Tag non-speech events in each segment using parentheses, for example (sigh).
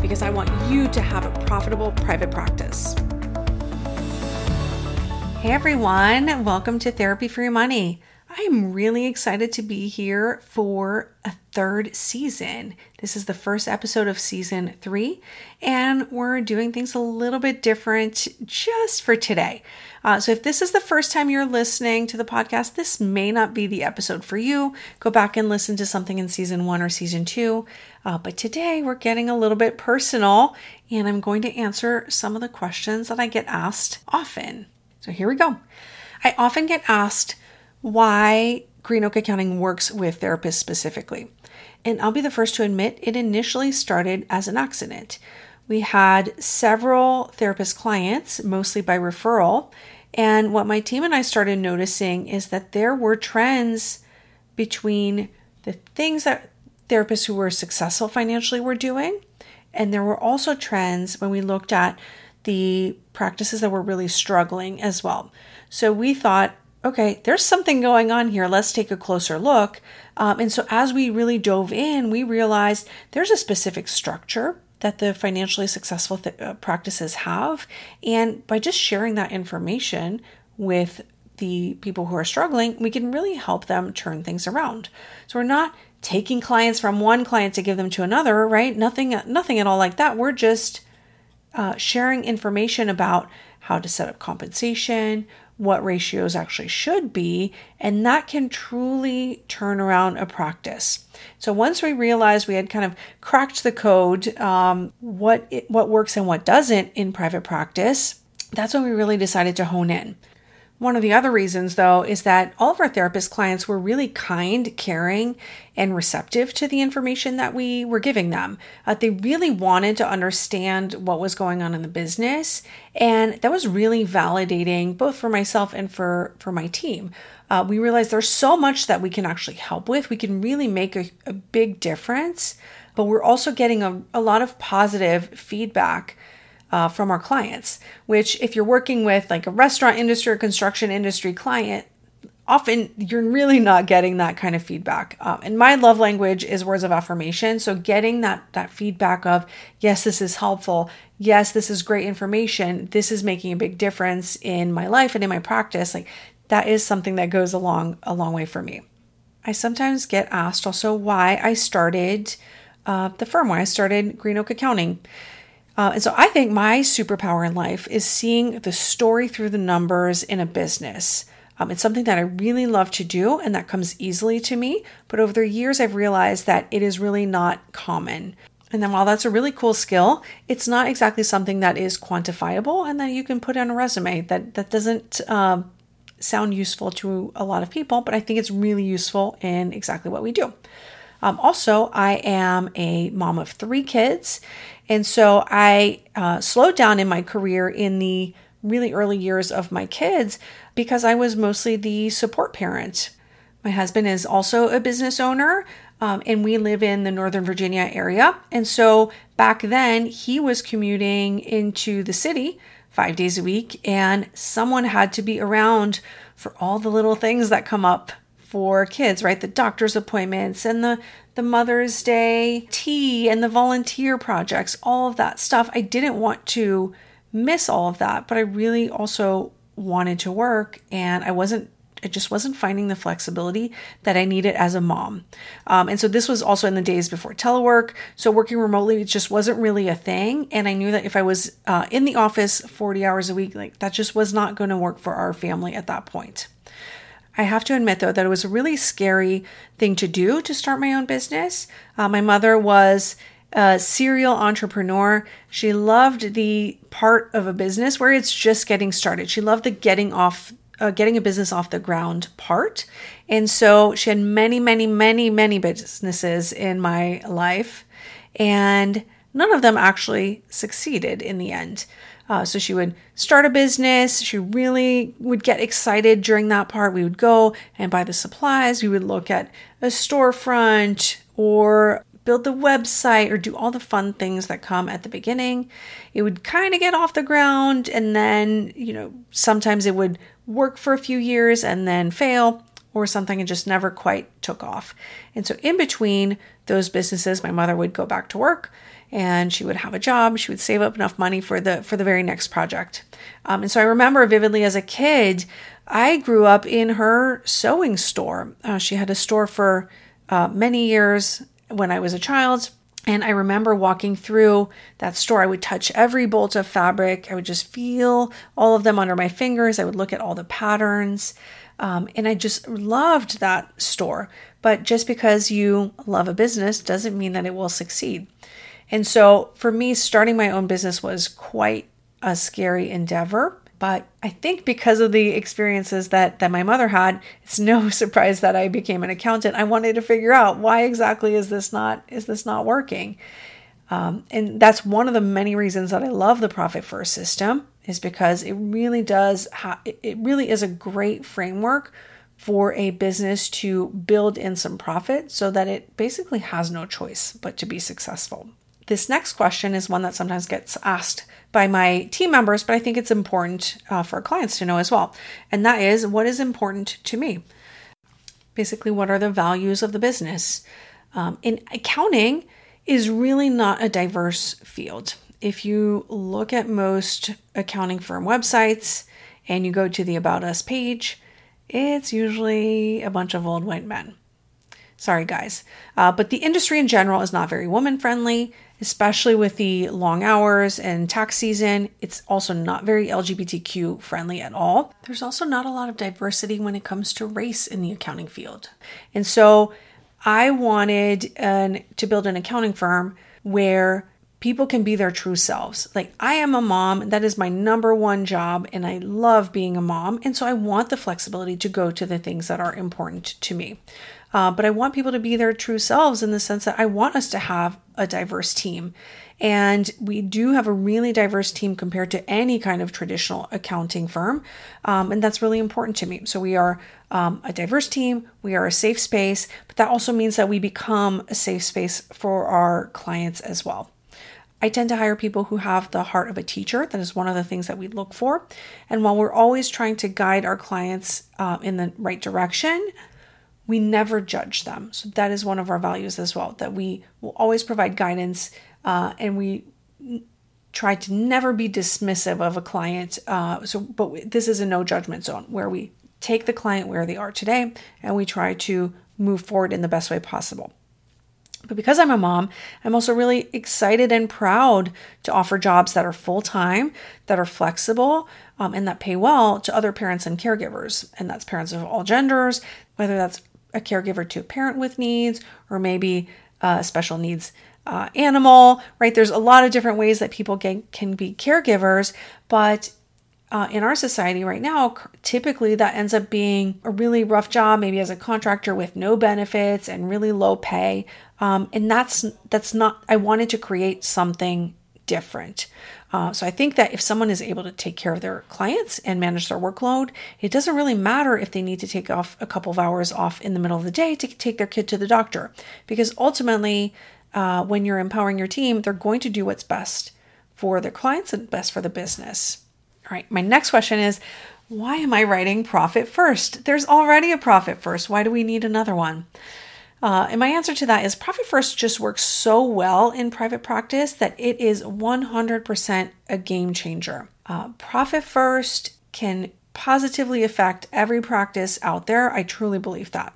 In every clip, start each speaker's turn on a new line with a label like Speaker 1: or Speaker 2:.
Speaker 1: because I want you to have a profitable private practice. Hey everyone, welcome to Therapy for Your Money. I'm really excited to be here for a third season. This is the first episode of season three, and we're doing things a little bit different just for today. Uh, so, if this is the first time you're listening to the podcast, this may not be the episode for you. Go back and listen to something in season one or season two. Uh, but today we're getting a little bit personal, and I'm going to answer some of the questions that I get asked often. So, here we go. I often get asked, why Green Oak Accounting works with therapists specifically. And I'll be the first to admit it initially started as an accident. We had several therapist clients, mostly by referral. And what my team and I started noticing is that there were trends between the things that therapists who were successful financially were doing. And there were also trends when we looked at the practices that were really struggling as well. So we thought, okay, there's something going on here. Let's take a closer look. Um, and so, as we really dove in, we realized there's a specific structure that the financially successful th- uh, practices have. And by just sharing that information with the people who are struggling, we can really help them turn things around. So, we're not taking clients from one client to give them to another, right? Nothing, nothing at all like that. We're just uh, sharing information about how to set up compensation, what ratios actually should be, and that can truly turn around a practice. So once we realized we had kind of cracked the code, um, what it, what works and what doesn't in private practice, that's when we really decided to hone in. One of the other reasons, though, is that all of our therapist clients were really kind, caring, and receptive to the information that we were giving them. Uh, they really wanted to understand what was going on in the business, and that was really validating both for myself and for, for my team. Uh, we realized there's so much that we can actually help with. We can really make a, a big difference, but we're also getting a, a lot of positive feedback uh, from our clients, which, if you're working with like a restaurant industry or construction industry client, often you're really not getting that kind of feedback. Um, and my love language is words of affirmation. So getting that that feedback of yes, this is helpful. Yes, this is great information. This is making a big difference in my life and in my practice. Like that is something that goes a long a long way for me. I sometimes get asked also why I started uh, the firm, why I started Green Oak Accounting. Uh, and so I think my superpower in life is seeing the story through the numbers in a business. Um, it's something that I really love to do and that comes easily to me. But over the years, I've realized that it is really not common. And then while that's a really cool skill, it's not exactly something that is quantifiable and that you can put on a resume. That that doesn't uh, sound useful to a lot of people, but I think it's really useful in exactly what we do. Um, also, I am a mom of three kids, and so I uh, slowed down in my career in the really early years of my kids because I was mostly the support parent. My husband is also a business owner, um, and we live in the Northern Virginia area. And so back then, he was commuting into the city five days a week, and someone had to be around for all the little things that come up for kids, right? The doctor's appointments and the the Mother's Day tea and the volunteer projects, all of that stuff. I didn't want to miss all of that, but I really also wanted to work and I wasn't I just wasn't finding the flexibility that I needed as a mom. Um, and so this was also in the days before telework. So working remotely just wasn't really a thing. And I knew that if I was uh, in the office 40 hours a week, like that just was not going to work for our family at that point. I have to admit, though, that it was a really scary thing to do to start my own business. Uh, my mother was a serial entrepreneur. She loved the part of a business where it's just getting started. She loved the getting off, uh, getting a business off the ground part. And so she had many, many, many, many businesses in my life. And none of them actually succeeded in the end. Uh, so she would start a business. She really would get excited during that part. We would go and buy the supplies. We would look at a storefront or build the website or do all the fun things that come at the beginning. It would kind of get off the ground and then, you know, sometimes it would work for a few years and then fail or something and just never quite took off. And so in between those businesses, my mother would go back to work and she would have a job. She would save up enough money for the for the very next project. Um, and so I remember vividly as a kid, I grew up in her sewing store. Uh, she had a store for uh, many years when I was a child. And I remember walking through that store. I would touch every bolt of fabric. I would just feel all of them under my fingers. I would look at all the patterns. Um, and I just loved that store. But just because you love a business doesn't mean that it will succeed. And so for me, starting my own business was quite a scary endeavor. But I think because of the experiences that, that my mother had, it's no (laughs) surprise that I became an accountant. I wanted to figure out why exactly is this not is this not working? Um, and that's one of the many reasons that I love the profit first system is because it really does ha- it really is a great framework for a business to build in some profit so that it basically has no choice but to be successful. This next question is one that sometimes gets asked by my team members, but I think it's important uh, for clients to know as well. And that is what is important to me? Basically, what are the values of the business? Um, in accounting is really not a diverse field. If you look at most accounting firm websites and you go to the About Us page, it's usually a bunch of old white men. Sorry, guys. Uh, but the industry in general is not very woman friendly especially with the long hours and tax season. It's also not very LGBTQ friendly at all. There's also not a lot of diversity when it comes to race in the accounting field. And so I wanted an, to build an accounting firm where people can be their true selves. Like, I am a mom, that is my number one job, and I love being a mom. And so I want the flexibility to go to the things that are important to me. Uh, but I want people to be their true selves in the sense that I want us to have a diverse team. And we do have a really diverse team compared to any kind of traditional accounting firm. Um, and that's really important to me. So we are um, a diverse team, we are a safe space, but that also means that we become a safe space for our clients as well. I tend to hire people who have the heart of a teacher. That is one of the things that we look for. And while we're always trying to guide our clients uh, in the right direction, we never judge them. So that is one of our values as well, that we will always provide guidance uh, and we try to never be dismissive of a client. Uh, so, but this is a no judgment zone where we take the client where they are today and we try to move forward in the best way possible. But because I'm a mom, I'm also really excited and proud to offer jobs that are full time, that are flexible, um, and that pay well to other parents and caregivers. And that's parents of all genders, whether that's a caregiver to a parent with needs or maybe a special needs uh, animal, right? There's a lot of different ways that people can, can be caregivers, but uh, in our society right now, typically that ends up being a really rough job, maybe as a contractor with no benefits and really low pay. Um, and that's that's not. I wanted to create something different. Uh, so I think that if someone is able to take care of their clients and manage their workload, it doesn't really matter if they need to take off a couple of hours off in the middle of the day to take their kid to the doctor, because ultimately, uh, when you're empowering your team, they're going to do what's best for their clients and best for the business. All right, my next question is why am I writing profit first? There's already a profit first. Why do we need another one? Uh, and my answer to that is Profit First just works so well in private practice that it is 100% a game changer. Uh, Profit First can positively affect every practice out there. I truly believe that.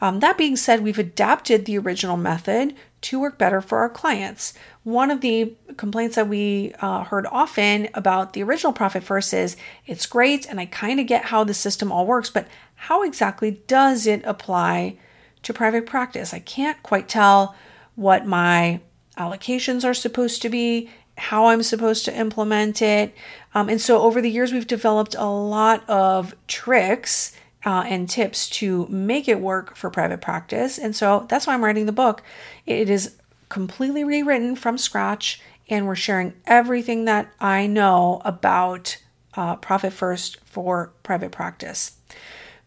Speaker 1: Um, that being said, we've adapted the original method to work better for our clients. One of the complaints that we uh, heard often about the original Profit First is it's great and I kind of get how the system all works, but how exactly does it apply to private practice. I can't quite tell what my allocations are supposed to be, how I'm supposed to implement it. Um, and so over the years, we've developed a lot of tricks uh, and tips to make it work for private practice. And so that's why I'm writing the book. It is completely rewritten from scratch, and we're sharing everything that I know about uh, Profit First for private practice.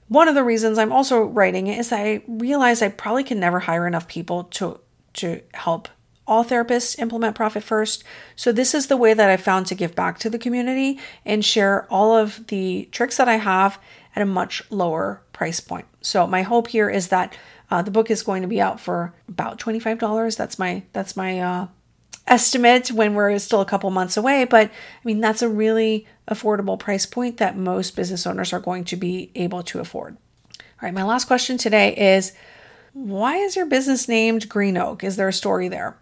Speaker 1: One of the reasons I'm also writing it is that I realize I probably can never hire enough people to to help all therapists implement profit first. So this is the way that I found to give back to the community and share all of the tricks that I have at a much lower price point. So my hope here is that uh, the book is going to be out for about twenty five dollars. That's my that's my uh, estimate when we're still a couple months away. But I mean that's a really affordable price point that most business owners are going to be able to afford. All right, my last question today is why is your business named Green Oak? Is there a story there?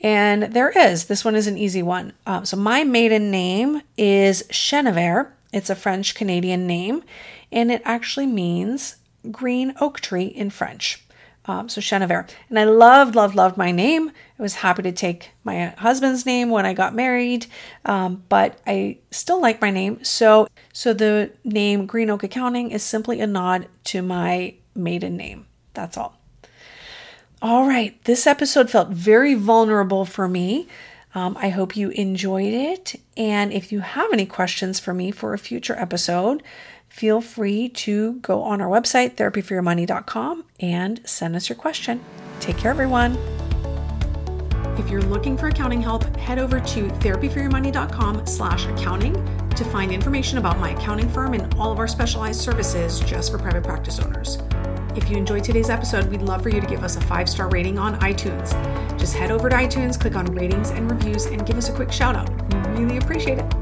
Speaker 1: And there is. This one is an easy one. Um, so, my maiden name is Chenevert. It's a French Canadian name, and it actually means green oak tree in French. Um, so Chenevert. And I loved, loved, loved my name. I was happy to take my husband's name when I got married, um, but I still like my name. So, so the name Green Oak Accounting is simply a nod to my maiden name. That's all. All right, this episode felt very vulnerable for me. Um, I hope you enjoyed it. And if you have any questions for me for a future episode, feel free to go on our website, therapyforyourmoney.com, and send us your question. Take care, everyone. If you're looking for accounting help, head over to therapyforyourmoney.com slash accounting to find information about my accounting firm and all of our specialized services just for private practice owners. If you enjoyed today's episode, we'd love for you to give us a five star rating on iTunes. Just head over to iTunes, click on ratings and reviews, and give us a quick shout out. We really appreciate it.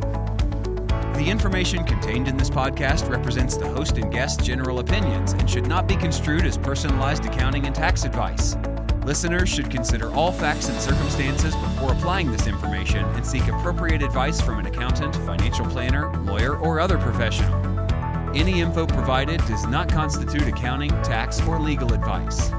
Speaker 2: The information contained in this podcast represents the host and guest's general opinions and should not be construed as personalized accounting and tax advice. Listeners should consider all facts and circumstances before applying this information and seek appropriate advice from an accountant, financial planner, lawyer, or other professional. Any info provided does not constitute accounting, tax, or legal advice.